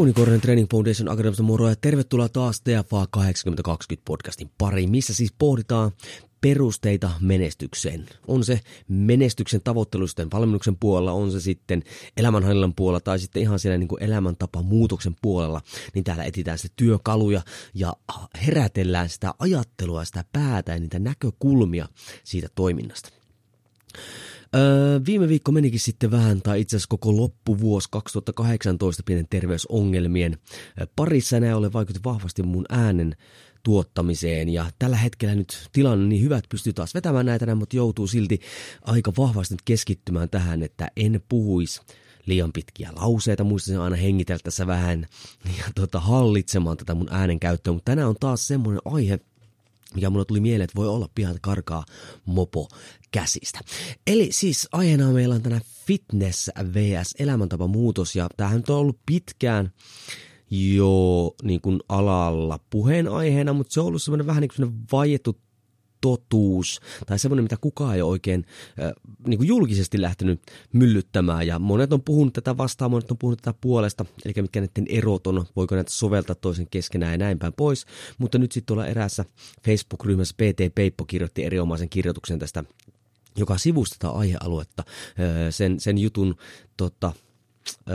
Jouni Korhonen Training Foundation Academista moro ja tervetuloa taas TFA 8020 podcastin pariin, missä siis pohditaan perusteita menestykseen. On se menestyksen tavoittelusten valmennuksen puolella, on se sitten elämänhallinnan puolella tai sitten ihan siellä niin kuin elämäntapa muutoksen puolella, niin täällä etitään sitten työkaluja ja herätellään sitä ajattelua, sitä päätä ja niitä näkökulmia siitä toiminnasta. Öö, viime viikko menikin sitten vähän, tai itse asiassa koko loppuvuosi 2018 pienen terveysongelmien parissa. Nämä ole vaikutti vahvasti mun äänen tuottamiseen ja tällä hetkellä nyt tilanne niin hyvä, että pystyy taas vetämään näitä, mutta joutuu silti aika vahvasti nyt keskittymään tähän, että en puhuisi liian pitkiä lauseita, muistaisin aina hengitellä tässä vähän ja tota, hallitsemaan tätä mun äänen käyttöä, mutta tänään on taas semmoinen aihe, mikä mulle tuli mieleen, että voi olla pian karkaa mopo käsistä. Eli siis aiheena meillä on tänään fitness vs. elämäntapa muutos ja tämähän on ollut pitkään jo niin kuin alalla puheenaiheena, mutta se on ollut semmoinen vähän niin kuin vaiettu totuus tai semmoinen, mitä kukaan ei ole oikein niin kuin julkisesti lähtenyt myllyttämään. Ja monet on puhunut tätä vastaan, monet on puhunut tätä puolesta, eli mitkä näiden erot on, voiko näitä soveltaa toisen keskenään ja näin päin pois. Mutta nyt sitten tuolla eräässä Facebook-ryhmässä PT Peippo kirjoitti erinomaisen kirjoituksen tästä joka sivusti tätä aihealuetta. Sen, sen jutun tota,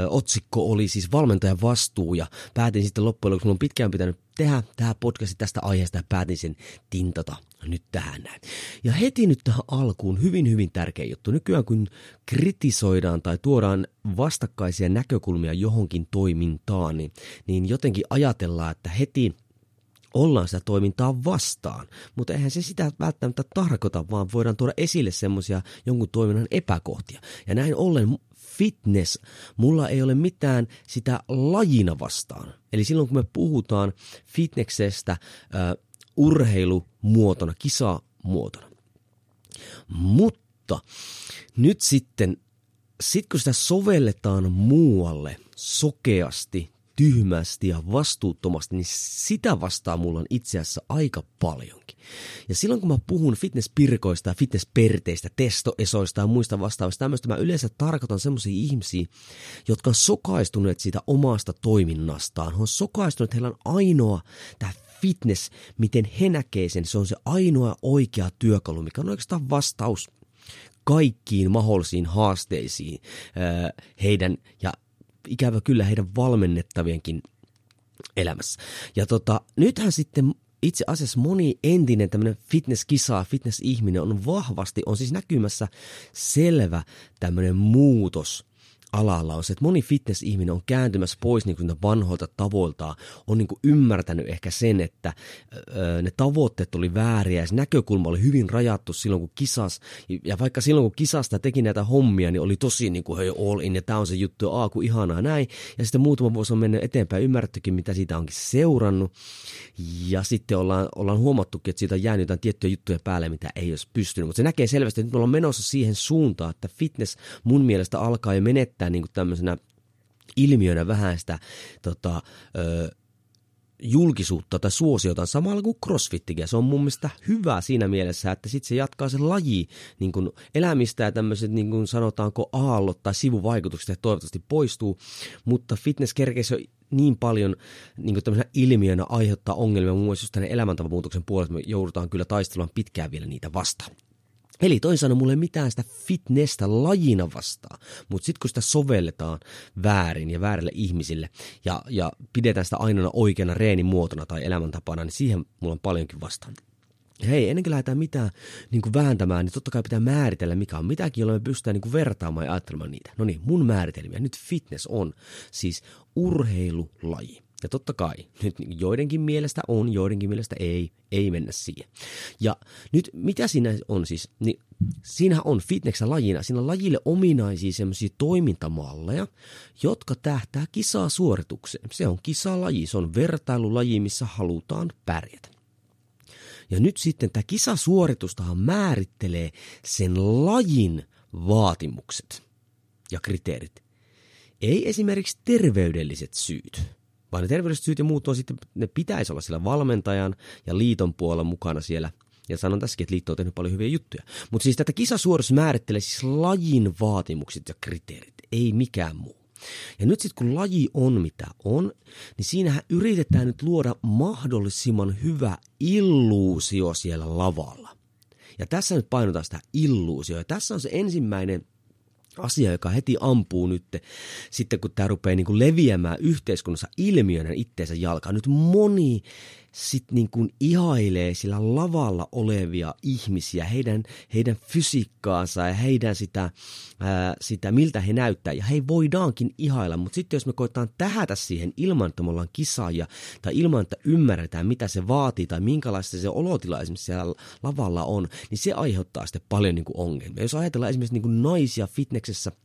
otsikko oli siis valmentajan vastuu ja päätin sitten loppujen lopuksi, on pitkään pitänyt tehdä tämä podcast tästä aiheesta ja päätin sen tintata nyt tähän näin. Ja heti nyt tähän alkuun hyvin hyvin tärkeä juttu. Nykyään kun kritisoidaan tai tuodaan vastakkaisia näkökulmia johonkin toimintaan, niin, niin jotenkin ajatellaan, että heti ollaan sitä toimintaa vastaan, mutta eihän se sitä välttämättä tarkoita, vaan voidaan tuoda esille semmoisia jonkun toiminnan epäkohtia. Ja näin ollen fitness, mulla ei ole mitään sitä lajina vastaan. Eli silloin kun me puhutaan fitneksestä äh, urheilumuotona, kisamuotona. Mutta nyt sitten, sit kun sitä sovelletaan muualle sokeasti, tyhmästi ja vastuuttomasti, niin sitä vastaa mulla on itse asiassa aika paljonkin. Ja silloin kun mä puhun fitnesspirkoista ja fitnessperteistä, testoesoista ja muista vastaavista tämmöistä, mä yleensä tarkoitan semmoisia ihmisiä, jotka on sokaistuneet siitä omasta toiminnastaan. He on sokaistuneet, heillä on ainoa tämä fitness, miten he näkee sen, se on se ainoa oikea työkalu, mikä on oikeastaan vastaus kaikkiin mahdollisiin haasteisiin heidän ja ikävä kyllä heidän valmennettavienkin elämässä. Ja tota, nythän sitten itse asiassa moni entinen tämmöinen fitnesskisa, fitness-ihminen on vahvasti, on siis näkymässä selvä tämmöinen muutos alalla on se, että moni fitness-ihminen on kääntymässä pois niin kuin vanhoilta tavoiltaan, on niin kuin ymmärtänyt ehkä sen, että ö, ne tavoitteet oli vääriä ja se näkökulma oli hyvin rajattu silloin, kun kisas. Ja vaikka silloin, kun kisasta teki näitä hommia, niin oli tosi niin kuin, hei, all in ja tämä on se juttu, a, kun ihanaa näin. Ja sitten muutama vuosi on mennyt eteenpäin, ymmärrettykin, mitä siitä onkin seurannut. Ja sitten ollaan, ollaan huomattukin, että siitä on jäänyt jotain tiettyjä juttuja päälle, mitä ei olisi pystynyt. Mutta se näkee selvästi, että nyt me ollaan menossa siihen suuntaan, että fitness mun mielestä alkaa jo menettää käyttää niin kuin tämmöisenä ilmiönä vähän sitä tota, ö, julkisuutta tai suosiota samalla kuin crossfittikin. Ja se on mun mielestä hyvä siinä mielessä, että sitten se jatkaa se laji niin kuin elämistä ja tämmöiset niin kuin sanotaanko aallot tai sivuvaikutukset ja toivottavasti poistuu, mutta fitness kerkeisi niin paljon niin kuin ilmiönä aiheuttaa ongelmia muun muassa just tänne elämäntavan puolesta, me joudutaan kyllä taistelemaan pitkään vielä niitä vastaan. Eli toisin sanoen mulle mitään sitä fitnessä lajina vastaan, mutta sitten kun sitä sovelletaan väärin ja väärille ihmisille ja, ja pidetään sitä ainoana oikeana reenimuotona tai elämäntapana, niin siihen mulla on paljonkin vastaan. hei, ennen kuin lähdetään mitään niin kuin vääntämään, niin totta kai pitää määritellä, mikä on mitäkin, jolla me pystytään niin kuin vertaamaan ja ajattelemaan niitä. No niin, mun määritelmiä. Nyt fitness on siis urheilulaji. Ja totta kai, nyt joidenkin mielestä on, joidenkin mielestä ei, ei mennä siihen. Ja nyt mitä siinä on siis, niin siinä on fitnessä lajina, siinä lajille ominaisia semmoisia toimintamalleja, jotka tähtää kisaa suoritukseen. Se on kisalaji, se on vertailulaji, missä halutaan pärjätä. Ja nyt sitten tämä kisasuoritustahan määrittelee sen lajin vaatimukset ja kriteerit. Ei esimerkiksi terveydelliset syyt, vaan ne terveydelliset ja muut on sitten, ne pitäisi olla siellä valmentajan ja liiton puolella mukana siellä. Ja sanon tässäkin, että liitto on tehnyt paljon hyviä juttuja. Mutta siis tätä kisasuoritus määrittelee siis lajin vaatimukset ja kriteerit, ei mikään muu. Ja nyt sitten kun laji on mitä on, niin siinähän yritetään nyt luoda mahdollisimman hyvä illuusio siellä lavalla. Ja tässä nyt painotaan sitä illuusio. Ja tässä on se ensimmäinen asia, joka heti ampuu nyt, sitten kun tämä rupeaa niin kuin leviämään yhteiskunnassa ilmiönä itteensä jalkaan. Nyt moni sitten niin kuin ihailee sillä lavalla olevia ihmisiä, heidän, heidän fysiikkaansa ja heidän sitä, ää, sitä, miltä he näyttää. Ja he voidaankin ihailla, mutta sitten jos me koetaan tähätä siihen ilman, että me ollaan kisaajia tai ilman, että ymmärretään, mitä se vaatii tai minkälaista se olotila esimerkiksi siellä lavalla on, niin se aiheuttaa sitten paljon niin kuin ongelmia. Jos ajatellaan esimerkiksi niin kuin naisia fitneksessä –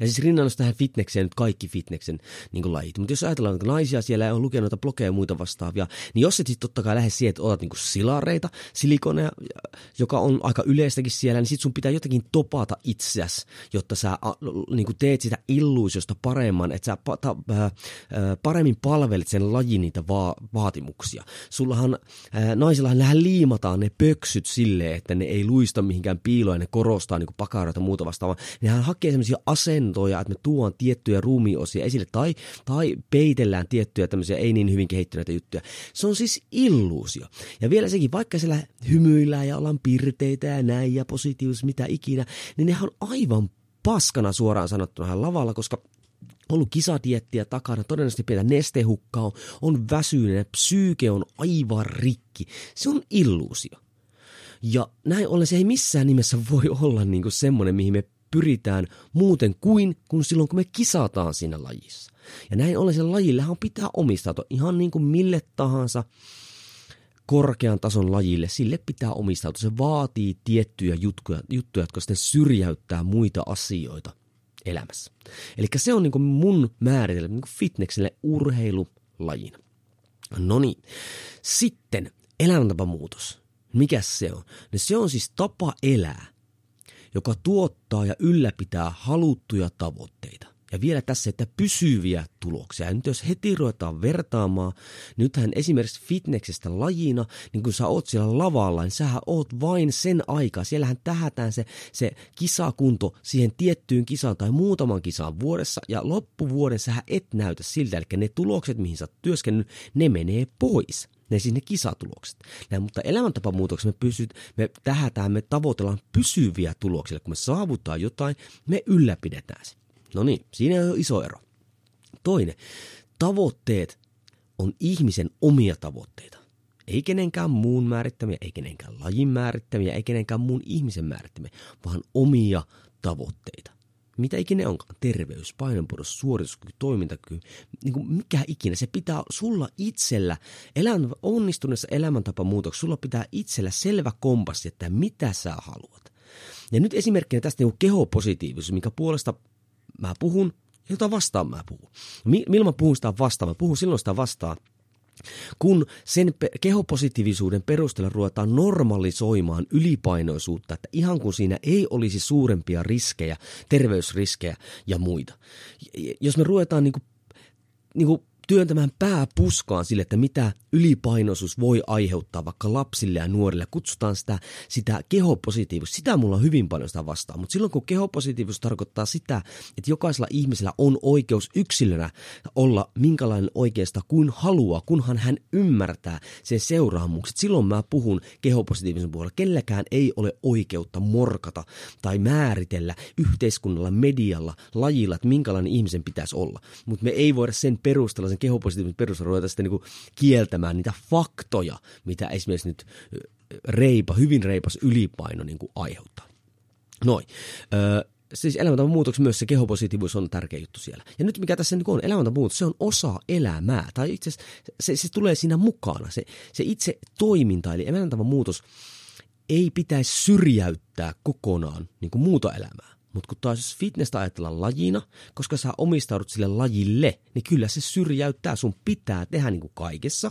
ja siis rinnannus tähän fitnekseen nyt kaikki fitneksen niin kuin lajit. Mutta jos ajatellaan että naisia siellä on lukenut noita blogeja ja muita vastaavia, niin jos et sitten totta kai lähde siihen, että otat niin kuin silareita, silikoneja, joka on aika yleistäkin siellä, niin sitten sun pitää jotenkin topata itseäsi, jotta sä niin kuin teet sitä illuusiosta paremman, että sä ta, äh, paremmin palvelet sen lajin niitä va- vaatimuksia. Sullahan, äh, naisillahan lähden liimataan ne pöksyt silleen, että ne ei luista mihinkään piiloon ja ne korostaa niin pakaroita ja muuta vastaavaa. Nehän hakee semmoisia asentoja, että me tuon tiettyjä ruumiosia esille tai, tai peitellään tiettyjä tämmöisiä ei niin hyvin kehittyneitä juttuja. Se on siis illuusio. Ja vielä sekin, vaikka siellä hymyillään ja ollaan pirteitä ja näin ja positiivisia mitä ikinä, niin nehän on aivan paskana suoraan sanottuna lavalla, koska ollut kisadiettiä takana, todennäköisesti pientä nestehukkaa, on, on väsyinen, psyyke on aivan rikki. Se on illuusio. Ja näin ollen se ei missään nimessä voi olla niin kuin semmoinen, mihin me pyritään muuten kuin kun silloin, kun me kisataan siinä lajissa. Ja näin ollen sen lajillehan pitää omistautua ihan niin kuin mille tahansa korkean tason lajille, sille pitää omistautua. Se vaatii tiettyjä juttuja, juttuja jotka sitten syrjäyttää muita asioita elämässä. Eli se on niin kuin mun määritelmä niin fitnessille urheilulajina. No niin, sitten elämäntapamuutos. Mikä se on? No se on siis tapa elää, joka tuottaa ja ylläpitää haluttuja tavoitteita. Ja vielä tässä, että pysyviä tuloksia. Ja nyt jos heti ruvetaan vertaamaan, nythän esimerkiksi fitneksestä lajina, niin kun sä oot siellä lavalla, niin sähän oot vain sen aikaa. Siellähän tähätään se, se kisakunto siihen tiettyyn kisaan tai muutaman kisaan vuodessa, ja loppuvuoden sähän et näytä siltä. Eli ne tulokset, mihin sä oot työskennellyt, ne menee pois ne siis ne kisatulokset. Näin, mutta elämäntapamuutoksessa me, pysyt, me tähätään, me tavoitellaan pysyviä tuloksia. Kun me saavutaan jotain, me ylläpidetään se. No niin, siinä on iso ero. Toinen, tavoitteet on ihmisen omia tavoitteita. Ei kenenkään muun määrittämiä, ei kenenkään lajin määrittämiä, ei kenenkään muun ihmisen määrittämiä, vaan omia tavoitteita mitä ikinä onkaan, terveys, painonpudotus, suorituskyky, toimintakyky, niin kuin mikä ikinä, se pitää sulla itsellä, elän, onnistuneessa elämäntapamuutoksessa, sulla pitää itsellä selvä kompassi, että mitä sä haluat. Ja nyt esimerkkinä tästä niin kehopositiivisuus, mikä puolesta mä puhun, jota vastaan mä puhun. Milloin mä puhun sitä vastaan? Mä puhun silloin sitä vastaan, kun sen kehopositiivisuuden perusteella ruvetaan normalisoimaan ylipainoisuutta, että ihan kun siinä ei olisi suurempia riskejä, terveysriskejä ja muita. Jos me ruvetaan niin kuin, niin kuin työntämään pää puskaan sille, että mitä ylipainoisuus voi aiheuttaa vaikka lapsille ja nuorille. Kutsutaan sitä, sitä kehopositiivisuus. Sitä mulla on hyvin paljon sitä vastaan. Mutta silloin kun kehopositiivisuus tarkoittaa sitä, että jokaisella ihmisellä on oikeus yksilönä olla minkälainen oikeasta kuin haluaa, kunhan hän ymmärtää sen seuraamukset. Silloin mä puhun kehopositiivisen puolella. Kellekään ei ole oikeutta morkata tai määritellä yhteiskunnalla, medialla, lajilla, että minkälainen ihmisen pitäisi olla. Mutta me ei voida sen perusteella, sen kehopositiivisen perusteella ruveta sitten niin kieltämään niitä faktoja, mitä esimerkiksi nyt reipa, hyvin reipas ylipaino niin kuin aiheuttaa. Noin. Öö, siis elämäntavan muutoksen myös se kehopositiivisuus on tärkeä juttu siellä. Ja nyt mikä tässä niin on, elämäntavan muutos, se on osa elämää. Tai itse se, se tulee siinä mukana. Se, se itse toiminta, eli elämäntavan muutos, ei pitäisi syrjäyttää kokonaan niin kuin muuta elämää. Mutta kun taas jos fitnessä ajatellaan lajina, koska sä omistaudut sille lajille, niin kyllä se syrjäyttää. Sun pitää tehdä niin kuin kaikessa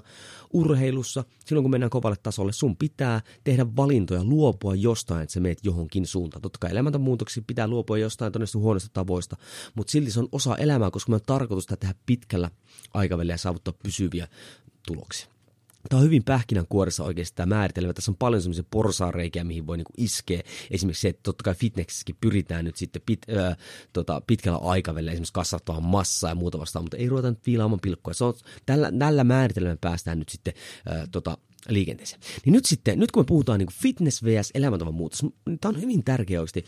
urheilussa. Silloin kun mennään kovalle tasolle, sun pitää tehdä valintoja, luopua jostain, että sä meet johonkin suuntaan. Totta kai elämäntamuutoksi pitää luopua jostain todennäköisesti huonosta tavoista, mutta silti se on osa elämää, koska me on tarkoitus tehdä pitkällä aikavälillä ja saavuttaa pysyviä tuloksia. Tämä on hyvin pähkinänkuoressa oikeasti tämä määritelmä. Tässä on paljon semmoisia porsaareikiä, mihin voi niinku iskeä. Esimerkiksi se, että totta kai fitnessissäkin pyritään nyt sitten pit, äh, tota, pitkällä aikavälillä esimerkiksi kasvattamaan massaa ja muuta vastaan, mutta ei ruveta nyt viilaamaan pilkkoa. Se on, tällä, tällä määritelmällä päästään nyt sitten äh, tota, liikenteeseen. Niin nyt sitten, nyt kun me puhutaan niin fitness vs. elämäntavan muutos, niin tämä on hyvin tärkeä oikeasti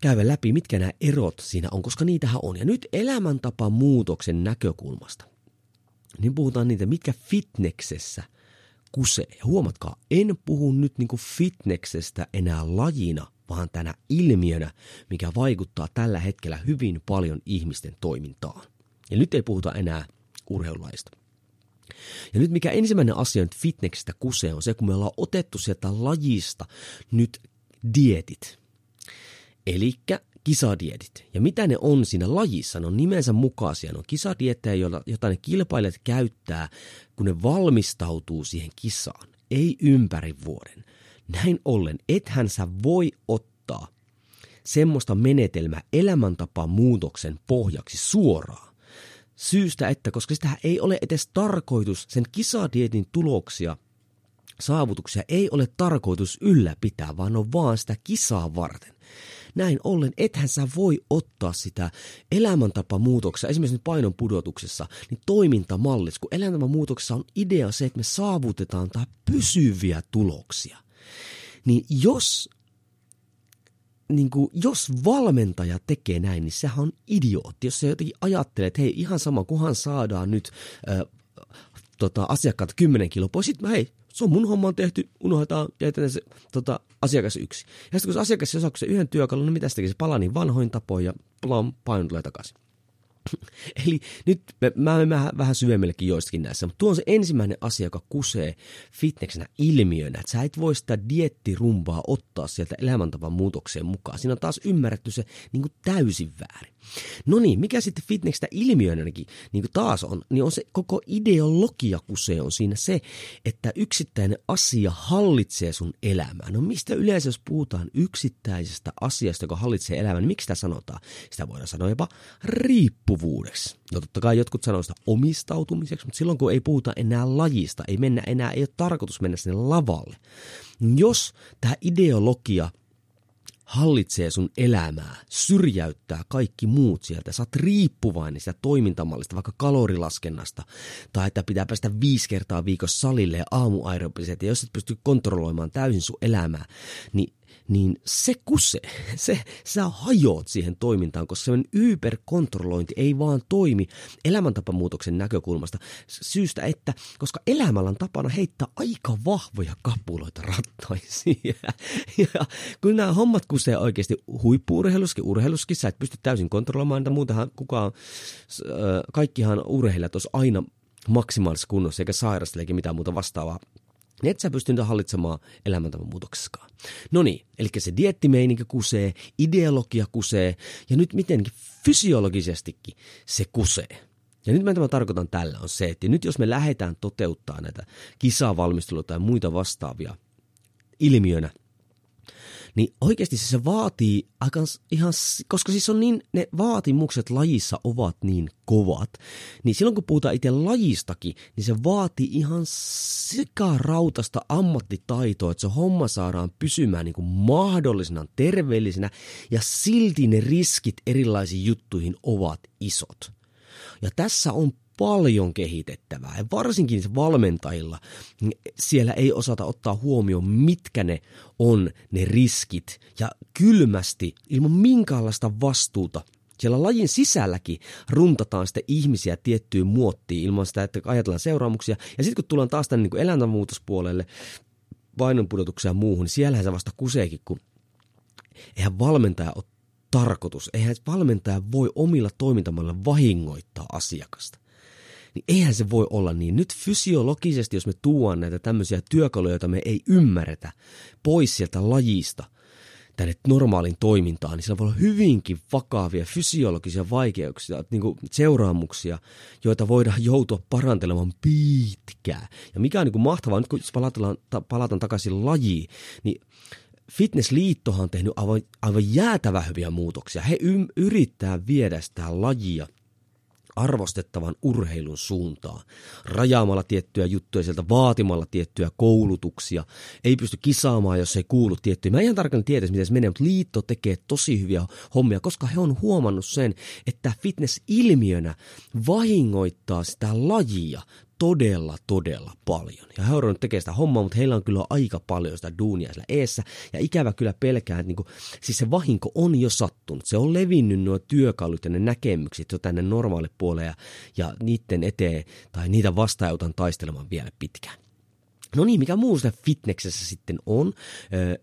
käydä läpi, mitkä nämä erot siinä on, koska niitähän on. Ja nyt elämäntapa muutoksen näkökulmasta niin puhutaan niitä, mitkä fitneksessä kusee. Huomatkaa, en puhu nyt niinku fitneksestä enää lajina, vaan tänä ilmiönä, mikä vaikuttaa tällä hetkellä hyvin paljon ihmisten toimintaan. Ja nyt ei puhuta enää urheilulajista. Ja nyt mikä ensimmäinen asia nyt fitneksestä kusee on se, kun me ollaan otettu sieltä lajista nyt dietit. Eli kisadietit. Ja mitä ne on siinä lajissa? Ne on nimensä mukaisia. Ne on kisadiettejä, joita ne kilpailijat käyttää, kun ne valmistautuu siihen kisaan. Ei ympäri vuoden. Näin ollen, ethän sä voi ottaa semmoista menetelmää elämäntapa muutoksen pohjaksi suoraan. Syystä, että koska sitä ei ole edes tarkoitus sen kisadietin tuloksia saavutuksia ei ole tarkoitus ylläpitää, vaan on vaan sitä kisaa varten. Näin ollen, ethän sä voi ottaa sitä elämäntapamuutoksia, esimerkiksi nyt painon pudotuksessa, niin toimintamallissa, kun elämäntapamuutoksessa on idea se, että me saavutetaan tai pysyviä tuloksia. Niin jos niin kuin, jos valmentaja tekee näin, niin sehän on idiootti. Jos se jotenkin ajattelee, että hei, ihan sama, kunhan saadaan nyt äh, tota, asiakkaat 10 kiloa pois, sitten mä hei, se on mun homma on tehty, unohdetaan, jätetään se tota, asiakas yksi. Ja sitten kun se asiakas saa se yhden työkalun, niin mitä se tekee? Se palaa niin vanhoin tapoin ja plom, paino tulee takaisin. Eli nyt mä menen vähän syvemmällekin joistakin näissä, mutta tuo on se ensimmäinen asia, joka kusee fitneksenä ilmiönä, että sä et voi sitä diettirumpaa ottaa sieltä elämäntavan muutokseen mukaan. Siinä on taas ymmärretty se niin kuin täysin väärin. No niin, mikä sitten fitneksestä ilmiönäkin niin taas on, niin on se koko ideologia kusee on siinä se, että yksittäinen asia hallitsee sun elämää. No mistä yleensä jos puhutaan yksittäisestä asiasta, joka hallitsee elämää, niin miksi sitä sanotaan? Sitä voidaan sanoa jopa riippuvuudeksi. No totta kai jotkut sanoo sitä omistautumiseksi, mutta silloin kun ei puhuta enää lajista, ei mennä enää, ei ole tarkoitus mennä sinne lavalle. Jos tämä ideologia – hallitsee sun elämää, syrjäyttää kaikki muut sieltä. Sä oot riippuvainen sitä toimintamallista, vaikka kalorilaskennasta, tai että pitää päästä viisi kertaa viikossa salille ja aamuaerobiset, ja jos et pysty kontrolloimaan täysin sun elämää, niin niin se kusee. Se, sä hajoat siihen toimintaan, koska semmoinen yberkontrollointi ei vaan toimi elämäntapamuutoksen näkökulmasta syystä, että koska elämällä on tapana heittää aika vahvoja kapuloita rattaisiin. Ja kun nämä hommat kusee oikeasti huippuurheiluskin, urheiluskin, sä et pysty täysin kontrolloimaan niitä, muutenhan kukaan, kaikkihan urheilijat olisi aina maksimaalisessa kunnossa eikä sairastelekin mitään muuta vastaavaa niin et sä pysty niitä hallitsemaan elämäntavan muutoksessakaan. No niin, eli se diettimeininki kusee, ideologia kusee ja nyt mitenkin fysiologisestikin se kusee. Ja nyt mitä mä tarkoitan tällä on se, että nyt jos me lähdetään toteuttaa näitä kisavalmisteluita tai muita vastaavia ilmiönä – niin oikeasti se vaatii aika ihan, koska siis on niin, ne vaatimukset lajissa ovat niin kovat, niin silloin kun puhutaan itse lajistakin, niin se vaatii ihan sikarautasta ammattitaitoa, että se homma saadaan pysymään niin kuin mahdollisena terveellisenä ja silti ne riskit erilaisiin juttuihin ovat isot. Ja tässä on paljon kehitettävää. Ja varsinkin valmentajilla niin siellä ei osata ottaa huomioon, mitkä ne on ne riskit. Ja kylmästi, ilman minkäänlaista vastuuta, siellä lajin sisälläkin runtataan sitten ihmisiä tiettyyn muottiin ilman sitä, että ajatellaan seuraamuksia. Ja sitten kun tullaan taas tänne niin elämänmuutospuolelle, painonpudotukseen ja muuhun, niin siellähän se vasta kuseekin, kun eihän valmentaja ole tarkoitus. Eihän valmentaja voi omilla toimintamalla vahingoittaa asiakasta. Niin eihän se voi olla niin. Nyt fysiologisesti, jos me tuon näitä tämmöisiä työkaluja, joita me ei ymmärretä, pois sieltä lajista, tänne normaalin toimintaan, niin sillä voi olla hyvinkin vakavia fysiologisia vaikeuksia, niin kuin seuraamuksia, joita voidaan joutua parantelemaan pitkään. Ja mikä on niin kuin mahtavaa, nyt kun palataan, palataan takaisin lajiin, niin Fitnessliittohan on tehnyt aivan, aivan jäätävä hyviä muutoksia. He y- yrittää viedä sitä lajia arvostettavan urheilun suuntaan. Rajaamalla tiettyjä juttuja sieltä, vaatimalla tiettyjä koulutuksia. Ei pysty kisaamaan, jos ei kuulu tiettyjä. Mä ihan tarkalleen tietäisi, miten se menee, mutta liitto tekee tosi hyviä hommia, koska he on huomannut sen, että fitness ilmiönä vahingoittaa sitä lajia todella, todella paljon. Ja he on tekemään sitä hommaa, mutta heillä on kyllä aika paljon sitä duunia siellä eessä. Ja ikävä kyllä pelkää, että niinku, siis se vahinko on jo sattunut. Se on levinnyt nuo työkalut ja ne näkemykset jo tänne normaalille puolelle ja, ja niiden eteen tai niitä vastaan joutan taistelemaan vielä pitkään. No niin, mikä muu sitä fitneksessä sitten on,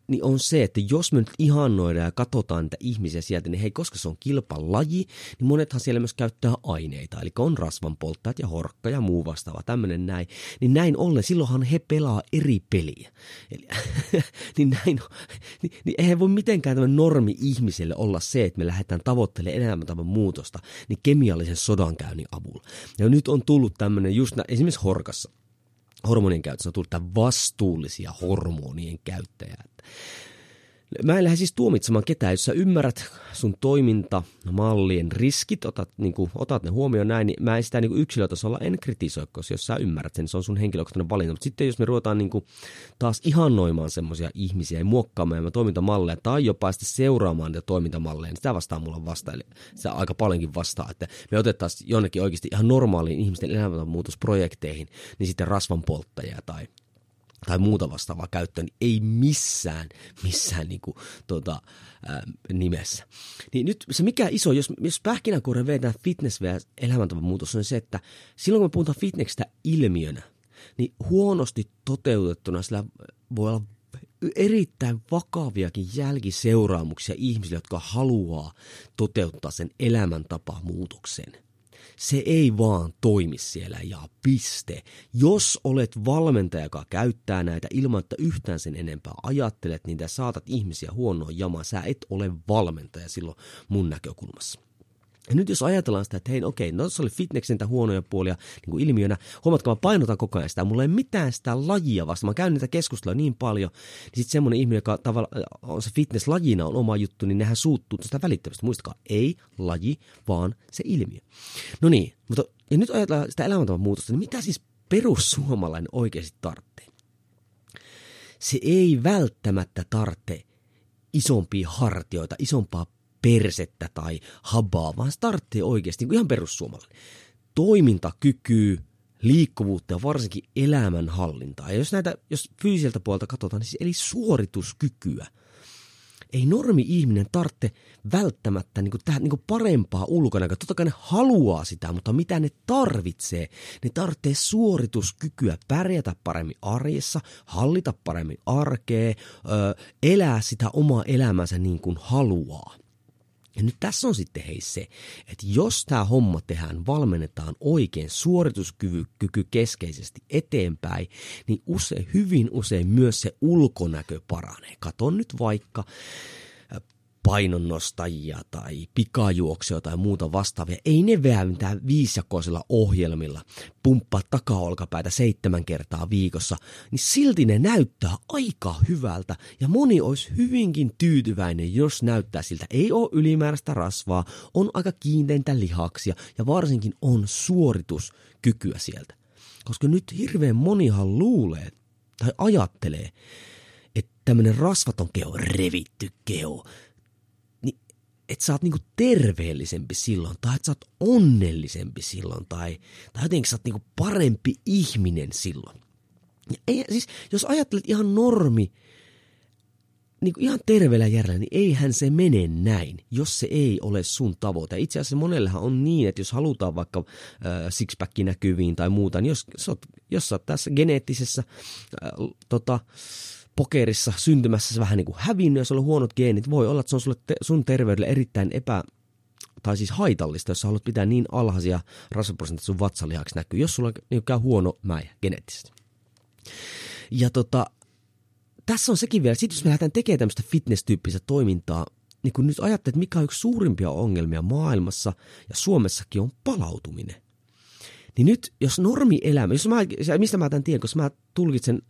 niin on se, että jos me nyt ihannoidaan ja katsotaan niitä ihmisiä sieltä, niin hei, koska se on kilpalaji, niin monethan siellä myös käyttää aineita, eli on rasvanpolttajat ja horkka ja muu vastaava, tämmöinen näin. Niin näin ollen, silloinhan he pelaa eri peliä. Eli, niin näin, niin, niin eihän voi mitenkään tämmöinen normi ihmiselle olla se, että me lähdetään tavoittelemaan elämäntavan muutosta, niin kemiallisen sodankäynnin avulla. Ja nyt on tullut tämmöinen just esimerkiksi horkassa, hormonien käytössä on tullut vastuullisia hormonien käyttäjää. Mä en lähde siis tuomitsemaan ketään, jos sä ymmärrät sun toimintamallien riskit, otat, niin kuin, otat ne huomioon näin, niin mä en sitä niin kuin yksilötasolla en kritisoi, koska jos sä ymmärrät sen, se on sun henkilökohtainen valinta. Mutta sitten jos me ruvetaan niin kuin, taas ihannoimaan semmoisia ihmisiä ja muokkaamaan toimintamalleja tai jopa sitten seuraamaan niitä toimintamalleja, niin sitä vastaa mulla vasta, eli sitä aika paljonkin vastaa, että me otettaisiin jonnekin oikeasti ihan normaaliin ihmisten elämänmuutosprojekteihin, niin sitten rasvanpolttajia tai tai muuta vastaavaa käyttöön, niin ei missään, missään niin kuin, tota, ää, nimessä. Niin nyt se mikä iso, jos, jos pähkinänkuoren vetää fitness ja elämäntavan muutos, on se, että silloin kun me puhutaan fitnessistä ilmiönä, niin huonosti toteutettuna sillä voi olla erittäin vakaviakin jälkiseuraamuksia ihmisille, jotka haluaa toteuttaa sen elämäntapamuutoksen se ei vaan toimi siellä ja piste. Jos olet valmentaja, joka käyttää näitä ilman, että yhtään sen enempää ajattelet, niin saatat ihmisiä huonoon jamaan. Sä et ole valmentaja silloin mun näkökulmassa. Ja nyt jos ajatellaan sitä, että hei, okei, no se oli fitneksen huonoja puolia niin kuin ilmiönä, huomatkaa, mä painotan koko ajan sitä, mulla ei mitään sitä lajia vasta, mä käyn niitä keskustelua niin paljon, niin sitten semmoinen ihminen, joka tavallaan on se fitness lajina on oma juttu, niin nehän suuttuu sitä välittävästi. Muistakaa, ei laji, vaan se ilmiö. No niin, mutta ja nyt ajatellaan sitä elämäntavan muutosta, niin mitä siis perussuomalainen oikeasti tarvitsee? Se ei välttämättä tarvitse isompia hartioita, isompaa persettä tai habaa, vaan startti oikeasti niin ihan perussuomalainen. Toimintakyky, liikkuvuutta ja varsinkin elämänhallintaa. Ja jos näitä, jos fyysiseltä puolelta katsotaan, niin siis eli suorituskykyä – ei normi-ihminen tarvitse välttämättä niin kuin, tähän, niin kuin parempaa ulkonäköä. Totta kai ne haluaa sitä, mutta mitä ne tarvitsee? Ne tarvitsee suorituskykyä pärjätä paremmin arjessa, hallita paremmin arkea, elää sitä omaa elämänsä niin kuin haluaa. Ja nyt tässä on sitten hei se, että jos tämä homma tehdään, valmennetaan oikein suorituskyky keskeisesti eteenpäin, niin usein, hyvin usein myös se ulkonäkö paranee. Katon nyt vaikka painonnostajia tai pikajuoksia tai muuta vastaavia. Ei ne veä mitään viisijakoisilla ohjelmilla, pumppaa takaolkapäitä seitsemän kertaa viikossa, niin silti ne näyttää aika hyvältä ja moni olisi hyvinkin tyytyväinen, jos näyttää siltä. Ei ole ylimääräistä rasvaa, on aika kiinteintä lihaksia ja varsinkin on suorituskykyä sieltä. Koska nyt hirveän monihan luulee tai ajattelee, että tämmöinen rasvaton keho, revitty keho, että sä oot niinku terveellisempi silloin, tai että sä oot onnellisempi silloin, tai, tai jotenkin sä oot niinku parempi ihminen silloin. Ja ei, siis, jos ajattelet ihan normi, niin kuin ihan terveellä järjellä, niin eihän se mene näin, jos se ei ole sun tavoite. Itse asiassa monellehan on niin, että jos halutaan vaikka äh, sixpack näkyviin tai muuta, niin jos, jos, jos sä oot tässä geneettisessä äh, tota, pokerissa syntymässä vähän niin kuin hävinnyt, jos on huonot geenit, voi olla, että se on sulle te- sun terveydelle erittäin epä, tai siis haitallista, jos sä haluat pitää niin alhaisia rasvaprosentteja sun vatsalihaksi näkyy, jos sulla niin käy huono mäijä geneettisesti. Ja tota, tässä on sekin vielä, sit jos me lähdetään tekemään tämmöistä fitness-tyyppistä toimintaa, niin kun nyt ajattelet, mikä on yksi suurimpia ongelmia maailmassa ja Suomessakin on palautuminen. Niin nyt, jos normielämä, jos mä, mistä mä tämän tiedän, koska mä tulkitsen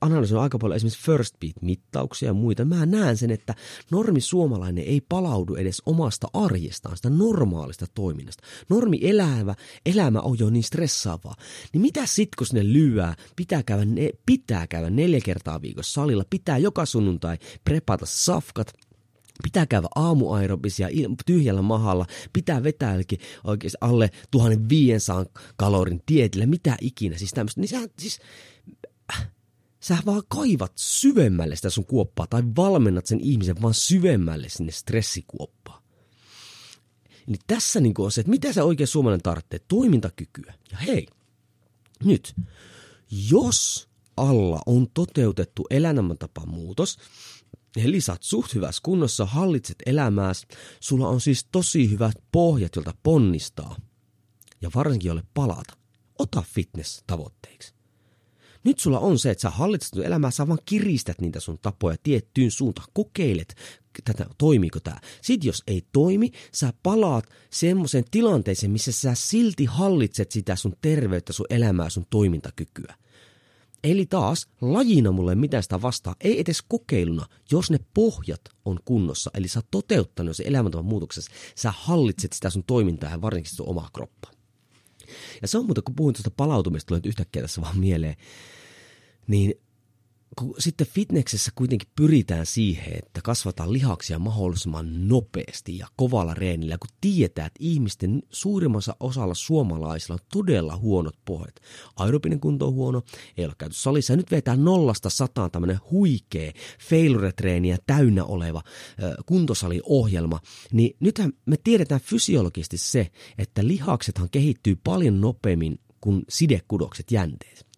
analysoin aika paljon esimerkiksi first beat-mittauksia ja muita, mä näen sen, että normi suomalainen ei palaudu edes omasta arjestaan, sitä normaalista toiminnasta. Normi elävä, elämä on jo niin stressaavaa. Niin mitä sit, kun sinne lyöää, pitää käydä, ne, pitää käydä neljä kertaa viikossa salilla, pitää joka sunnuntai prepata safkat, Pitää käydä aamuaerobisia tyhjällä mahalla, pitää vetää oikeasti alle 1500 kalorin tietillä, mitä ikinä, siis tämmöistä. Niin sehän, siis, sä vaan kaivat syvemmälle sitä sun kuoppaa tai valmennat sen ihmisen vaan syvemmälle sinne stressikuoppaan. Eli tässä niin on se, että mitä se oikein suomalainen tarvitsee, toimintakykyä. Ja hei, nyt, jos alla on toteutettu elämäntapa muutos, eli sä oot suht hyvässä kunnossa, hallitset elämääsi, sulla on siis tosi hyvät pohjat, jolta ponnistaa. Ja varsinkin jolle palata. Ota fitness tavoitteeksi. Nyt sulla on se, että sä hallitset elämää, sä vaan kiristät niitä sun tapoja tiettyyn suuntaan, kokeilet, tätä, toimiiko tämä. Sitten jos ei toimi, sä palaat semmoiseen tilanteeseen, missä sä silti hallitset sitä sun terveyttä, sun elämää, sun toimintakykyä. Eli taas lajina mulle mitään sitä vastaa, ei edes kokeiluna, jos ne pohjat on kunnossa, eli sä oot toteuttanut se elämäntavan muutoksessa, sä hallitset sitä sun toimintaa ja varsinkin sun omaa kroppaa. Ja se on muuta, kun puhuin tuosta palautumista, tulee yhtäkkiä tässä vaan mieleen, niin kun sitten fitneksessä kuitenkin pyritään siihen, että kasvataan lihaksia mahdollisimman nopeasti ja kovalla reenillä, kun tietää, että ihmisten suurimmassa osalla suomalaisilla on todella huonot pohjat. Aerobinen kunto on huono, ei ole käyty salissa. Ja nyt vetää nollasta sataan tämmöinen huikea failure-treeniä täynnä oleva kuntosaliohjelma. Niin nythän me tiedetään fysiologisesti se, että lihaksethan kehittyy paljon nopeammin kuin sidekudokset jänteet.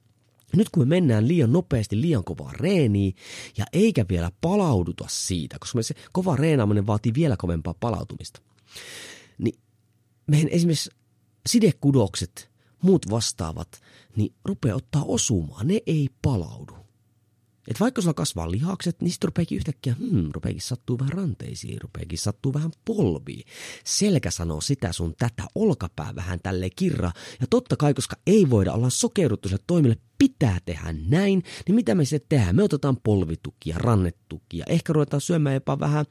Nyt kun me mennään liian nopeasti liian kovaa reeniä ja eikä vielä palauduta siitä, koska se kova reenaaminen vaatii vielä kovempaa palautumista, niin meidän esimerkiksi sidekudokset, muut vastaavat, niin rupeaa ottaa osumaan, ne ei palaudu. Et vaikka sulla kasvaa lihakset, niin sitten rupeekin yhtäkkiä, hmm, rupeekin sattuu vähän ranteisiin, rupeekin sattuu vähän polviin. Selkä sanoo sitä sun tätä, olkapää vähän tälle kirra. Ja totta kai, koska ei voida olla sokeuduttu sille toimille pitää tehdä näin, niin mitä me se tehdään? Me otetaan polvitukia, rannetukia, ehkä ruvetaan syömään jopa vähän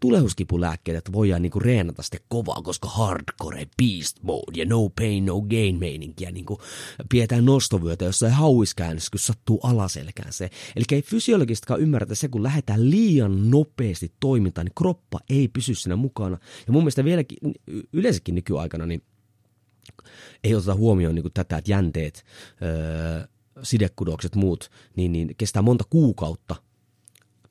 tulehuskipulääkkeitä, että voidaan niinku reenata sitten kovaa, koska hardcore, beast mode ja no pain, no gain meininkiä niinku pidetään nostovyötä, jossa ei hauiskäännös, kun sattuu alaselkään se. Eli ei fysiologistakaan ymmärretä se, kun lähdetään liian nopeasti toimintaan, niin kroppa ei pysy siinä mukana. Ja mun mielestä vieläkin yleensäkin nykyaikana, niin ei oteta huomioon niin tätä, että jänteet, öö, sidekudokset, muut, niin, niin kestää monta kuukautta,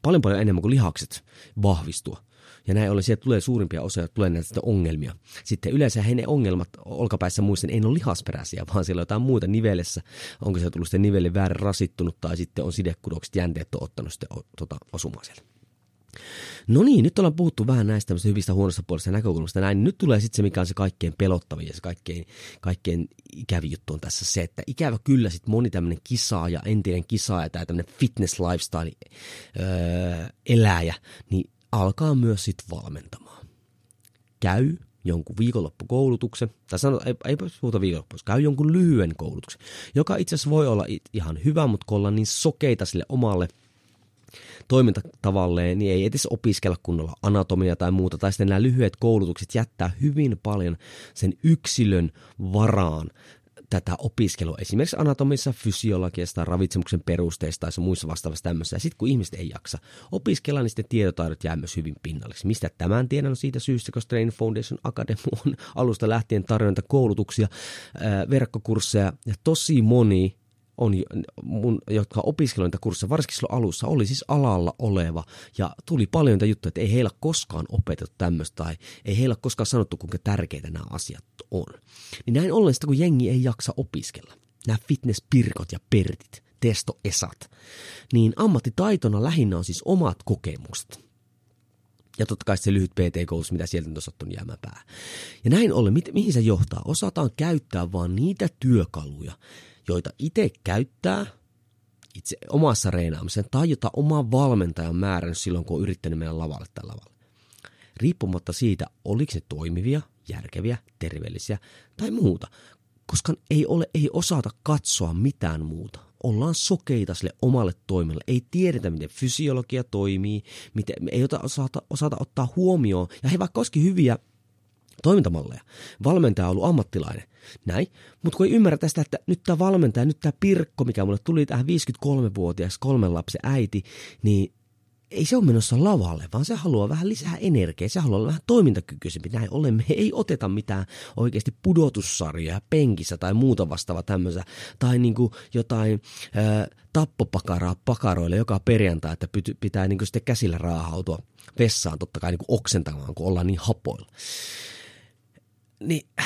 paljon paljon enemmän kuin lihakset vahvistua. Ja näin ollen sieltä tulee suurimpia osia, tulee näitä ongelmia. Sitten yleensä he ne ongelmat olkapäissä muisten ei ole lihasperäisiä, vaan siellä on jotain muuta nivelessä. Onko se tullut sitten nivelle väärin rasittunut tai sitten on sidekudokset jänteet on ottanut sitten tota, osumaan sieltä. No niin, nyt ollaan puhuttu vähän näistä hyvistä huonosta puolesta näkökulmasta. Näin. Nyt tulee sitten se, mikä on se kaikkein pelottavin ja se kaikkein, kaikkein ikävi juttu on tässä se, että ikävä kyllä sitten moni tämmöinen kisaaja, entinen kisaaja tai tämmöinen fitness lifestyle öö, eläjä, niin alkaa myös sitten valmentamaan. Käy jonkun viikonloppukoulutuksen, tai sano, ei, ei puhuta viikonloppuun, käy jonkun lyhyen koulutuksen, joka itse asiassa voi olla ihan hyvä, mutta kun ollaan niin sokeita sille omalle – toimintatavalleen, niin ei edes opiskella kunnolla anatomia tai muuta, tai sitten nämä lyhyet koulutukset jättää hyvin paljon sen yksilön varaan tätä opiskelua esimerkiksi anatomissa, fysiologiasta, ravitsemuksen perusteista tai muissa vastaavassa tämmöisessä. Ja sitten kun ihmiset ei jaksa opiskella, niin sitten tietotaidot jää myös hyvin pinnalliseksi. Mistä tämän tiedän on siitä syystä, koska Training Foundation Academy on alusta lähtien tarjonta koulutuksia, verkkokursseja ja tosi moni on, mun, jotka opiskelijoita kurssia, varsinkin silloin alussa, oli siis alalla oleva ja tuli paljon niitä juttuja, että ei heillä koskaan opetettu tämmöistä tai ei heillä koskaan sanottu, kuinka tärkeitä nämä asiat on. Niin näin ollen sitä, kun jengi ei jaksa opiskella, nämä fitnesspirkot ja pertit testoesat, niin ammattitaitona lähinnä on siis omat kokemukset. Ja totta kai se lyhyt PT-koulutus, mitä sieltä on sattunut jäämään päähän. Ja näin ollen, mi- mihin se johtaa? Osataan käyttää vaan niitä työkaluja, joita itse käyttää itse omassa reenaamisen tai jota oma valmentajan määrännyt silloin, kun on yrittänyt mennä lavalle tällä lavalle. Riippumatta siitä, oliko ne toimivia, järkeviä, terveellisiä tai muuta, koska ei, ole, ei osata katsoa mitään muuta ollaan sokeita sille omalle toimille. Ei tiedetä, miten fysiologia toimii, miten, ei osata, osata ottaa huomioon. Ja he vaikka olisikin hyviä toimintamalleja. Valmentaja on ollut ammattilainen. Näin. Mutta kun ei ymmärrä sitä, että nyt tämä valmentaja, nyt tämä Pirkko, mikä mulle tuli tähän 53-vuotias kolmen lapsen äiti, niin ei se ole menossa lavalle, vaan se haluaa vähän lisää energiaa, se haluaa olla vähän toimintakykyisempi. Näin ollen me ei oteta mitään oikeasti pudotussarjaa penkissä tai muuta vastaavaa tämmöistä, tai niin kuin jotain ää, tappopakaraa pakaroille joka perjantai, että pitää niin kuin sitten käsillä raahautua vessaan totta kai niin kuin oksentamaan, kun ollaan niin hapoilla. Niin äh,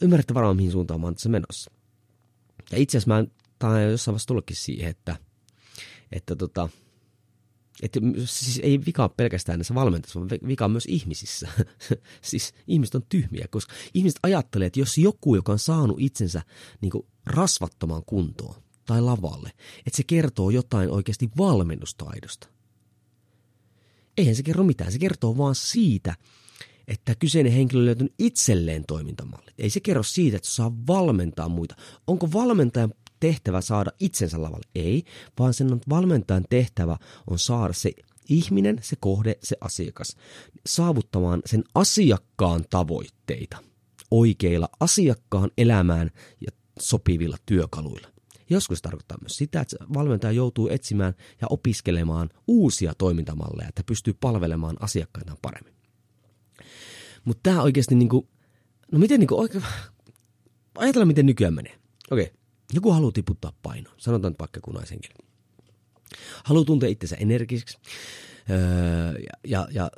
ymmärrätte varmaan mihin suuntaan mä oon tässä menossa. Ja itse asiassa mä oon jossain vaiheessa tullutkin siihen, että, että tota, että siis ei vika pelkästään näissä valmentajissa, vaan vika on myös ihmisissä. siis ihmiset on tyhmiä, koska ihmiset ajattelee, että jos joku, joka on saanut itsensä niin rasvattomaan kuntoon tai lavalle, että se kertoo jotain oikeasti valmennustaidosta. Eihän se kerro mitään, se kertoo vaan siitä, että kyseinen henkilö on löytänyt itselleen toimintamallit. Ei se kerro siitä, että saa valmentaa muita. Onko valmentajan tehtävä saada itsensä lavalle. Ei, vaan sen valmentajan tehtävä on saada se ihminen, se kohde, se asiakas saavuttamaan sen asiakkaan tavoitteita oikeilla asiakkaan elämään ja sopivilla työkaluilla. Joskus tarkoittaa myös sitä, että valmentaja joutuu etsimään ja opiskelemaan uusia toimintamalleja, että pystyy palvelemaan asiakkaitaan paremmin. Mutta tämä oikeasti, niinku, no miten niinku oikein, ajatellaan miten nykyään menee. Okei, okay. Joku haluaa tiputtaa painoa, sanotaan nyt vaikka kunaisenkin. Haluaa tuntea itsensä energiseksi öö, ja, ja, ja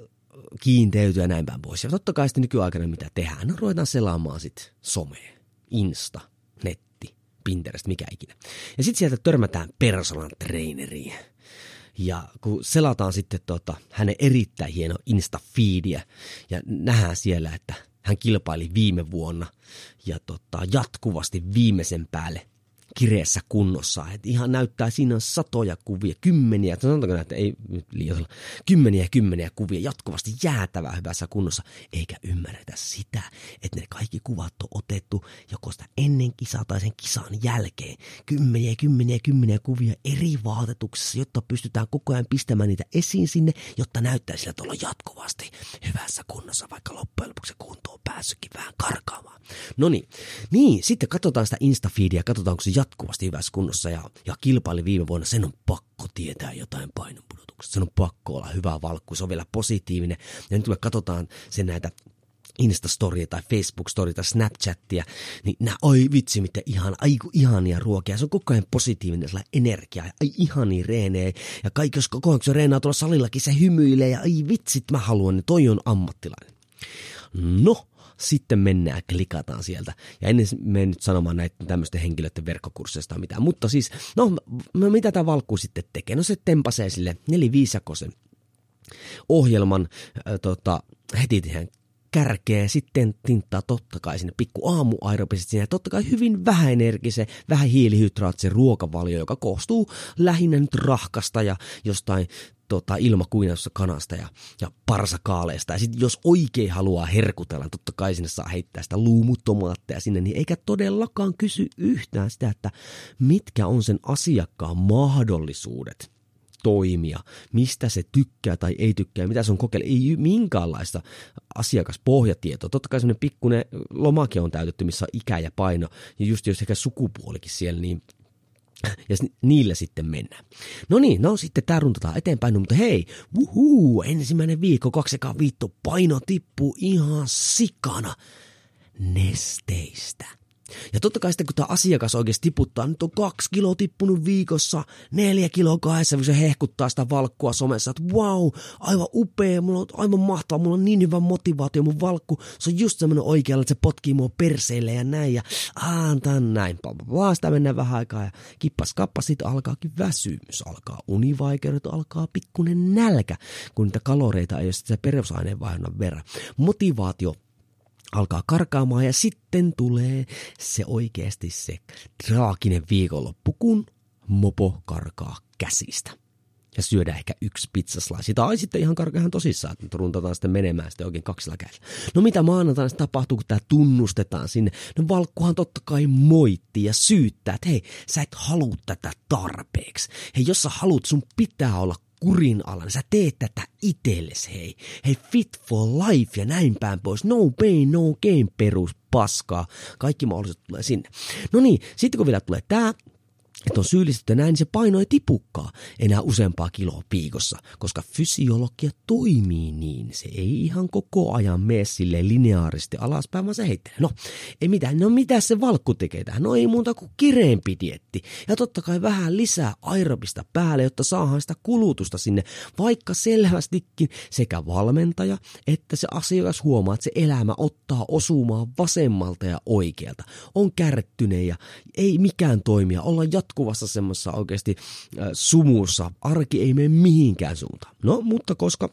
kiinteytyä näin päin pois. Ja totta kai sitten nykyaikana mitä tehdään, no ruvetaan selaamaan sitten somea, Insta, netti, Pinterest, mikä ikinä. Ja sitten sieltä törmätään personal traineriin. Ja kun selataan sitten tota, hänen erittäin hieno Insta-feediä ja nähdään siellä, että hän kilpaili viime vuonna ja tota, jatkuvasti viimeisen päälle kireessä kunnossa. Et ihan näyttää, siinä on satoja kuvia, kymmeniä, sanotaanko näitä, ei liioitella, kymmeniä kymmeniä kuvia jatkuvasti jäätävää hyvässä kunnossa, eikä ymmärretä sitä, että ne kaikki kuvat on otettu joko sitä ennen kisaa tai sen kisan jälkeen. Kymmeniä kymmeniä kymmeniä kuvia eri vaatetuksessa, jotta pystytään koko ajan pistämään niitä esiin sinne, jotta näyttää sillä tuolla jatkuvasti hyvässä kunnossa, vaikka loppujen lopuksi kunto on päässytkin vähän karkaamaan. No niin, niin sitten katsotaan sitä Instafeedia, katsotaan, onko se jatkuvasti hyvässä kunnossa ja, ja kilpaili viime vuonna, sen on pakko tietää jotain painonpudotuksesta. Sen on pakko olla hyvä valkku, se on vielä positiivinen. Ja nyt kun me katsotaan sen näitä Insta-storia tai Facebook-storia tai Snapchattia, niin nää, oi vitsi, mitä ihan, aiku ihania ruokia. Se on koko ajan positiivinen, sillä energiaa ja ai ihani reenee. Ja kaikki, jos koko ajan se reenaa tuolla salillakin, se hymyilee ja ai vitsit, mä haluan, niin toi on ammattilainen. No, sitten mennään klikataan sieltä. Ja ennen menen nyt sanomaan näitä tämmöisten henkilöiden verkkokursseista mitään. Mutta siis, no, no mitä tämä valkku sitten tekee? No se tempasee sille neliviisakosen ohjelman äh, tota, heti tähän kärkeä, sitten tinttaa totta kai sinne pikku aamuaerobiset sinne, totta kai hyvin vähäenergisen, vähän hiilihydraattisen ruokavalio, joka koostuu lähinnä nyt rahkasta ja jostain tota, ilmakuinassa kanasta ja, ja parsakaaleista. Ja sitten jos oikein haluaa herkutella, niin totta kai sinne saa heittää sitä luumutomaatteja sinne, niin eikä todellakaan kysy yhtään sitä, että mitkä on sen asiakkaan mahdollisuudet toimia, mistä se tykkää tai ei tykkää, mitä se on kokeillut, ei minkäänlaista asiakaspohjatietoa. Totta kai semmoinen pikkuinen lomake on täytetty, missä on ikä ja paino, ja just jos ehkä sukupuolikin siellä, niin ja niillä sitten mennään. No niin, no sitten tää runtataan eteenpäin, no, mutta hei, wuhuu, ensimmäinen viikko, kaksi viitto, paino tippuu ihan sikana nesteistä. Ja totta kai sitten kun tämä asiakas oikeasti tiputtaa, nyt on kaksi kiloa tippunut viikossa, neljä kiloa kahdessa, kun se hehkuttaa sitä valkkua somessa, että wow, aivan upea, mulla on aivan mahtavaa, mulla on niin hyvä motivaatio, mun valkku, se on just semmoinen oikealla, että se potkii mua perseille ja näin, ja antan näin, vaan sitä mennään vähän aikaa, ja kippas kappas, sitten alkaakin väsymys, alkaa univaikeudet, alkaa pikkunen nälkä, kun niitä kaloreita ei ole sitä perusaineenvaihdunnan verran. Motivaatio alkaa karkaamaan ja sitten tulee se oikeasti se traaginen viikonloppu, kun mopo karkaa käsistä. Ja syödään ehkä yksi pizzaslaisi. Tai sitten ihan karkeahan tosissaan, että runtataan sitten menemään sitten oikein kaksilla kädellä. No mitä maanantaina sitten tapahtuu, kun tämä tunnustetaan sinne? No valkkuhan totta kai moittii ja syyttää, että hei, sä et halua tätä tarpeeksi. Hei, jos sä haluat, sun pitää olla kurin alla, niin sä teet tätä itelles, hei. Hei, fit for life ja näin päin pois. No pain, no gain perus paskaa. Kaikki mahdolliset tulee sinne. No niin, sitten kun vielä tulee tää, että on syyllistetty näin, niin se paino ei tipukkaa enää useampaa kiloa piikossa, koska fysiologia toimii niin. Se ei ihan koko ajan mene sille lineaaristi alaspäin, vaan se heittelee. No, ei mitään. No mitä se valkku tekee tähän? No ei muuta kuin kireempi dietti. Ja totta kai vähän lisää aerobista päälle, jotta saadaan sitä kulutusta sinne, vaikka selvästikin sekä valmentaja että se asiakas huomaa, että se elämä ottaa osumaan vasemmalta ja oikealta. On kärttyneen ja ei mikään toimia, olla jat jatkuvassa semmoisessa oikeasti äh, sumussa. Arki ei mene mihinkään suuntaan. No, mutta koska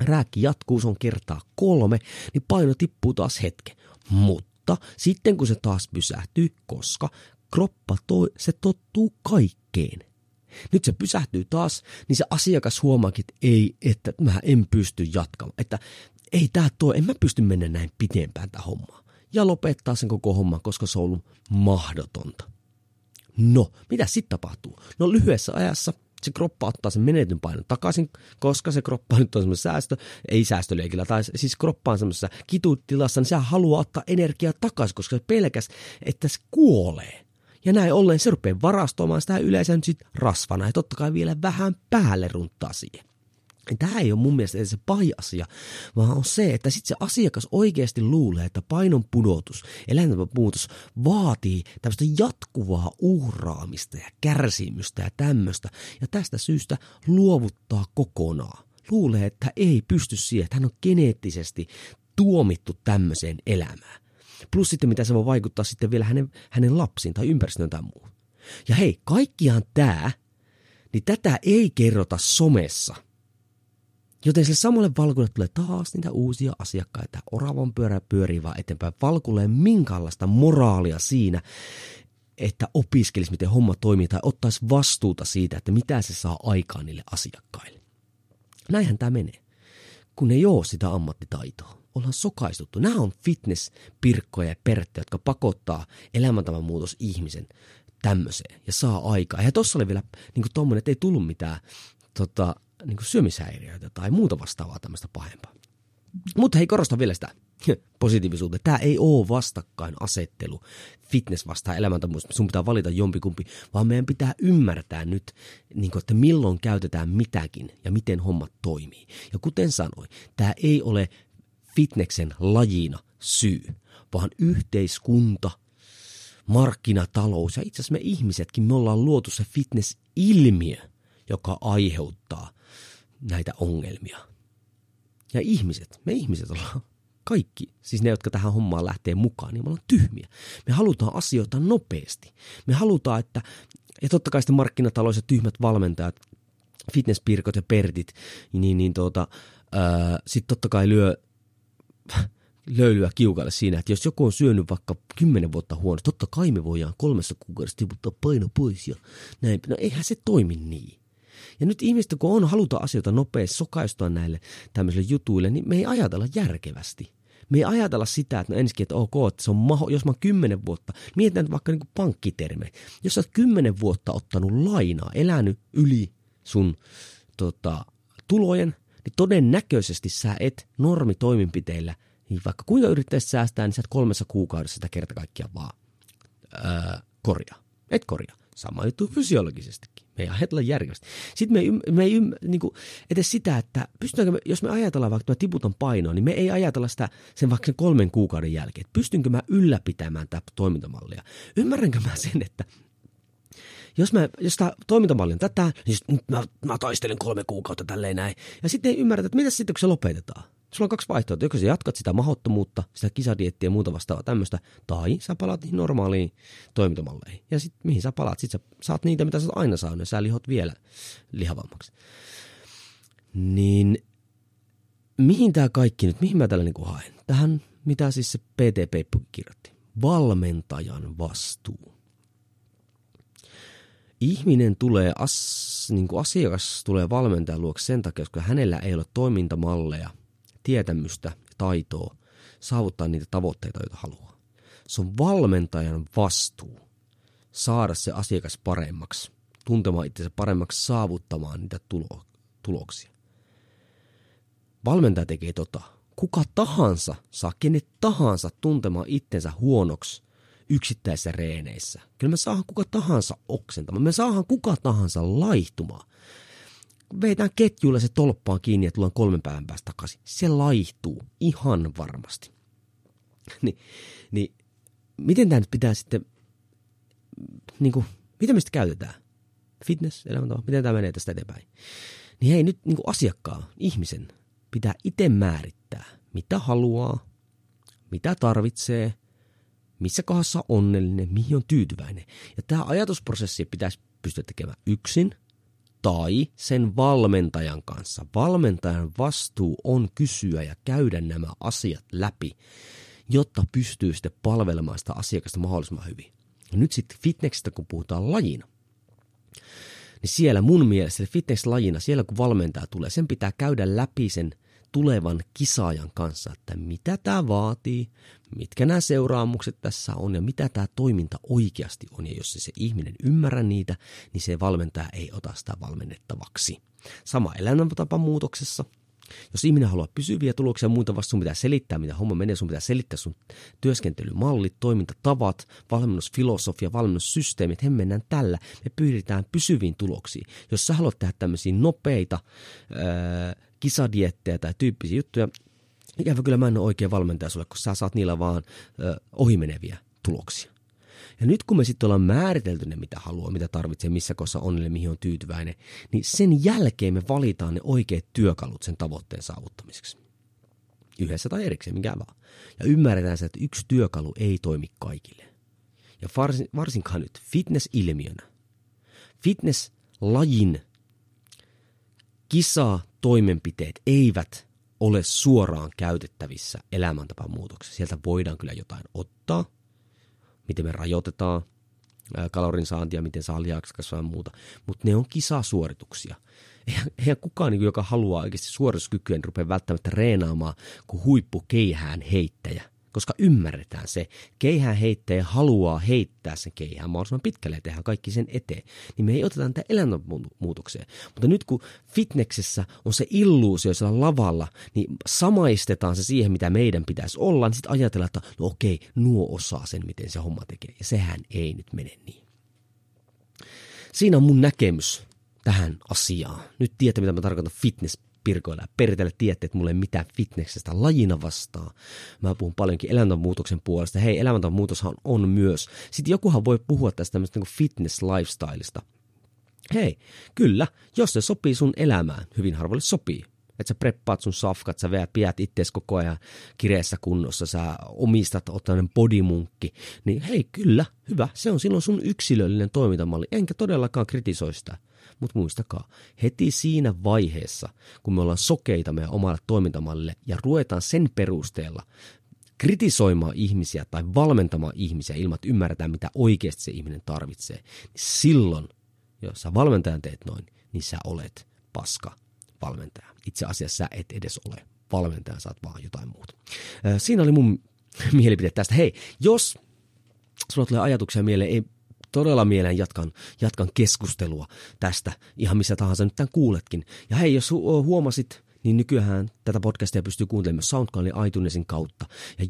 rääkki jatkuu, se on kertaa kolme, niin paino tippuu taas hetken. Mutta sitten kun se taas pysähtyy, koska kroppa toi, se tottuu kaikkeen. Nyt se pysähtyy taas, niin se asiakas huomaakin, että ei, että mä en pysty jatkamaan. Että ei tää toi, en mä pysty mennä näin pitempään tätä hommaa. Ja lopettaa sen koko homman, koska se on ollut mahdotonta. No, mitä sitten tapahtuu? No lyhyessä ajassa se kroppa ottaa sen menetyn painon takaisin, koska se kroppa nyt on semmoisessa säästö, ei säästöliekillä, tai siis kroppa on semmoisessa kitutilassa, niin se haluaa ottaa energiaa takaisin, koska se pelkäs, että se kuolee. Ja näin ollen se rupeaa varastoimaan sitä yleensä nyt sit rasvana, ja totta kai vielä vähän päälle runttaa siihen. Tämä ei ole mun mielestä se pahin asia, vaan on se, että sitten se asiakas oikeasti luulee, että painon pudotus, elämänmuutos vaatii tämmöistä jatkuvaa uhraamista ja kärsimystä ja tämmöistä, ja tästä syystä luovuttaa kokonaan. Luulee, että ei pysty siihen, että hän on geneettisesti tuomittu tämmöiseen elämään. Plus sitten mitä se voi vaikuttaa sitten vielä hänen, hänen lapsiin tai ympäristöön tai muuhun. Ja hei, kaikkiaan tämä, niin tätä ei kerrota somessa – Joten sille samalle valkulle tulee taas niitä uusia asiakkaita. Oravan pyörä pyörii vaan eteenpäin. Valkulle ei minkäänlaista moraalia siinä, että opiskelisi, miten homma toimii, tai ottaisi vastuuta siitä, että mitä se saa aikaan niille asiakkaille. Näinhän tämä menee. Kun ei ole sitä ammattitaitoa, ollaan sokaistuttu. Nämä on fitness-pirkkoja ja perttejä, jotka pakottaa elämäntavan muutos ihmisen tämmöiseen ja saa aikaa. Ja tuossa oli vielä niin kuin että ei tullut mitään tota, niin kuin syömishäiriöitä tai muuta vastaavaa tämmöistä pahempaa. Mutta hei, korostan vielä sitä positiivisuutta. Tämä ei ole vastakkainasettelu fitness vastaan elämäntamuus. Sun pitää valita jompikumpi, vaan meidän pitää ymmärtää nyt, niin kuin, että milloin käytetään mitäkin ja miten hommat toimii. Ja kuten sanoin, tämä ei ole fitneksen lajina syy, vaan yhteiskunta, markkinatalous ja itse asiassa me ihmisetkin, me ollaan luotu se fitness-ilmiö, joka aiheuttaa – näitä ongelmia. Ja ihmiset, me ihmiset ollaan kaikki, siis ne, jotka tähän hommaan lähtee mukaan, niin me ollaan tyhmiä. Me halutaan asioita nopeasti. Me halutaan, että, ja totta kai sitten markkinatalous ja tyhmät valmentajat, fitnesspirkot ja pertit, niin, niin tuota, sitten totta kai lyö löylyä kiukalle siinä, että jos joku on syönyt vaikka kymmenen vuotta huonosti, totta kai me voidaan kolmessa kuukaudessa tiputtaa paino pois ja näin. No eihän se toimi niin. Ja nyt ihmiset, kun on haluta asioita nopeasti sokaistua näille tämmöisille jutuille, niin me ei ajatella järkevästi. Me ei ajatella sitä, että no ensinnäkin, että ok, että se on maho, jos mä oon kymmenen vuotta, mietitään vaikka niin pankkiterme. Jos sä oot kymmenen vuotta ottanut lainaa, elänyt yli sun tota, tulojen, niin todennäköisesti sä et normitoimenpiteillä, niin vaikka kuinka yrittäisit säästää, niin sä et kolmessa kuukaudessa sitä kerta kaikkiaan vaan öö, korjaa. Et korjaa. Sama juttu fysiologisestikin. Me ei ajatella järkevästi. Sitten me ei, me ei niin kuin, edes sitä, että pystytäänkö me, jos me ajatellaan vaikka, että mä tiputan painoa, niin me ei ajatella sitä sen vaikka sen kolmen kuukauden jälkeen, että pystynkö mä ylläpitämään tätä toimintamallia. Ymmärränkö mä sen, että jos, mä, jos tämä toimintamalli on tätä, niin mä, mä taistelen kolme kuukautta tälleen näin. Ja sitten ei ymmärrä, että mitä sitten, kun se lopetetaan. Sulla on kaksi vaihtoehtoa. Joko sä jatkat sitä mahottomuutta, sitä kisadiettiä ja muuta vastaavaa tämmöistä, tai sä palaat niihin normaaliin toimintamalleihin. Ja sitten mihin sä palaat? Sitten sä saat niitä, mitä sä aina saanut, ja sä lihot vielä lihavammaksi. Niin mihin tämä kaikki nyt, mihin mä tällä niin haen? Tähän, mitä siis se PT kirjoitti. Valmentajan vastuu. Ihminen tulee, as, niin kuin asiakas tulee valmentajan luokse sen takia, koska hänellä ei ole toimintamalleja – tietämystä, taitoa saavuttaa niitä tavoitteita, joita haluaa. Se on valmentajan vastuu saada se asiakas paremmaksi, tuntemaan itsensä paremmaksi, saavuttamaan niitä tulo, tuloksia. Valmentaja tekee tota. Kuka tahansa saa kenet tahansa tuntemaan itsensä huonoksi yksittäisissä reeneissä. Kyllä me saadaan kuka tahansa oksentamaan. Me saadaan kuka tahansa laihtumaan veitään ketjuilla se tolppaan kiinni ja tullaan kolmen päivän päästä takaisin. Se laihtuu ihan varmasti. Ni, niin miten tämä nyt pitää sitten, niin kuin, miten me sitä käytetään? Fitness, elämäntapa, miten tämä menee tästä eteenpäin? Niin hei, nyt niin kuin asiakkaan, ihmisen, pitää itse määrittää, mitä haluaa, mitä tarvitsee, missä kohdassa on onnellinen, mihin on tyytyväinen. Ja tämä ajatusprosessi pitäisi pystyä tekemään yksin – tai sen valmentajan kanssa. Valmentajan vastuu on kysyä ja käydä nämä asiat läpi, jotta pystyy sitten palvelemaan sitä asiakasta mahdollisimman hyvin. Ja nyt sitten fitnessistä, kun puhutaan lajina, niin siellä mun mielestä fitness-lajina, siellä kun valmentaja tulee, sen pitää käydä läpi sen tulevan kisaajan kanssa, että mitä tämä vaatii, mitkä nämä seuraamukset tässä on ja mitä tämä toiminta oikeasti on. Ja jos se, se ihminen ymmärrä niitä, niin se valmentaja ei ota sitä valmennettavaksi. Sama elämäntapa muutoksessa. Jos ihminen haluaa pysyviä tuloksia ja muuta vasta sun pitää selittää, mitä homma menee, sun pitää selittää sun työskentelymallit, toimintatavat, valmennusfilosofia, valmennussysteemit, he mennään tällä, me pyritään pysyviin tuloksiin. Jos sä haluat tehdä tämmöisiä nopeita, öö, kisadiettejä tai tyyppisiä juttuja, ikävä kyllä mä en ole oikein valmentaja sulle, kun sä saat niillä vaan ö, ohimeneviä tuloksia. Ja nyt kun me sitten ollaan määritelty ne, mitä haluaa, mitä tarvitsee, missä kossa on, mihin on tyytyväinen, niin sen jälkeen me valitaan ne oikeat työkalut sen tavoitteen saavuttamiseksi. Yhdessä tai erikseen, mikä vaan. Ja ymmärretään se, että yksi työkalu ei toimi kaikille. Ja varsin, varsinkaan nyt fitness-ilmiönä. Fitness-lajin kisa toimenpiteet eivät ole suoraan käytettävissä elämäntapamuutoksessa. Sieltä voidaan kyllä jotain ottaa, miten me rajoitetaan kalorin saantia, miten saa lihaksi kasvaa ja muuta, mutta ne on kisasuorituksia. Eihän, eihän kukaan, niin joka haluaa oikeasti suorituskykyä, niin rupea välttämättä reenaamaan kuin huippukeihään heittäjä koska ymmärretään se. Keihään heittäjä haluaa heittää sen keihään mahdollisimman pitkälle ja tehdään kaikki sen eteen. Niin me ei oteta tätä elämänmuutokseen. Mutta nyt kun fitneksessä on se illuusio siellä lavalla, niin samaistetaan se siihen, mitä meidän pitäisi olla, niin sitten ajatellaan, että no okei, nuo osaa sen, miten se homma tekee. Ja sehän ei nyt mene niin. Siinä on mun näkemys tähän asiaan. Nyt tiedätte, mitä mä tarkoitan fitness pirkoilla ja peritellä tiedätte, että mulla ei mitään fitneksestä lajina vastaa. Mä puhun paljonkin elämänmuutoksen puolesta. Hei, elämänmuutoshan on myös. Sitten jokuhan voi puhua tästä tämmöistä niin fitness-lifestyleista. Hei, kyllä, jos se sopii sun elämään, hyvin harvoille sopii. Että sä preppaat sun safkat, sä vielä pidät ittees koko ajan kireessä kunnossa, sä omistat, oot tämmöinen bodymunkki, niin hei, kyllä, hyvä, se on silloin sun yksilöllinen toimintamalli, enkä todellakaan kritisoi sitä. Mutta muistakaa, heti siinä vaiheessa, kun me ollaan sokeita meidän omalle toimintamallille ja ruvetaan sen perusteella kritisoimaan ihmisiä tai valmentamaan ihmisiä ilman, että ymmärretään, mitä oikeasti se ihminen tarvitsee, niin silloin, jos sä valmentajan teet noin, niin sä olet paska valmentaja. Itse asiassa sä et edes ole valmentaja, saat vaan jotain muuta. Siinä oli mun mielipide tästä. Hei, jos sulla tulee ajatuksia mieleen, ei todella mieleen jatkan, jatkan keskustelua tästä, ihan missä tahansa nyt tämän kuuletkin. Ja hei, jos huomasit niin nykyään tätä podcastia pystyy kuuntelemaan myös SoundCloudin iTunesin kautta. Ja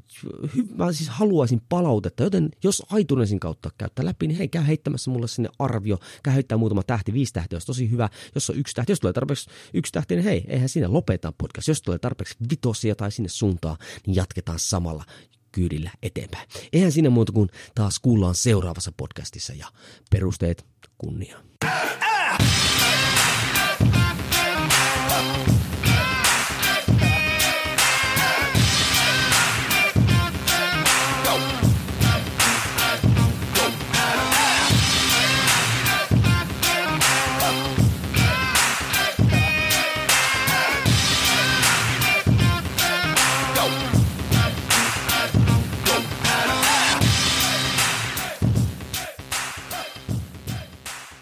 mä siis haluaisin palautetta, joten jos iTunesin kautta käyttää läpi, niin hei, käy heittämässä mulle sinne arvio, käy heittää muutama tähti, viisi tähtiä, olisi tosi hyvä. Jos on yksi tähti, jos tulee tarpeeksi yksi tähti, niin hei, eihän siinä lopeta podcast. Jos tulee tarpeeksi vitosia tai sinne suuntaan, niin jatketaan samalla kyydillä eteenpäin. Eihän siinä muuta kuin taas kuullaan seuraavassa podcastissa ja perusteet kunniaan. Ah!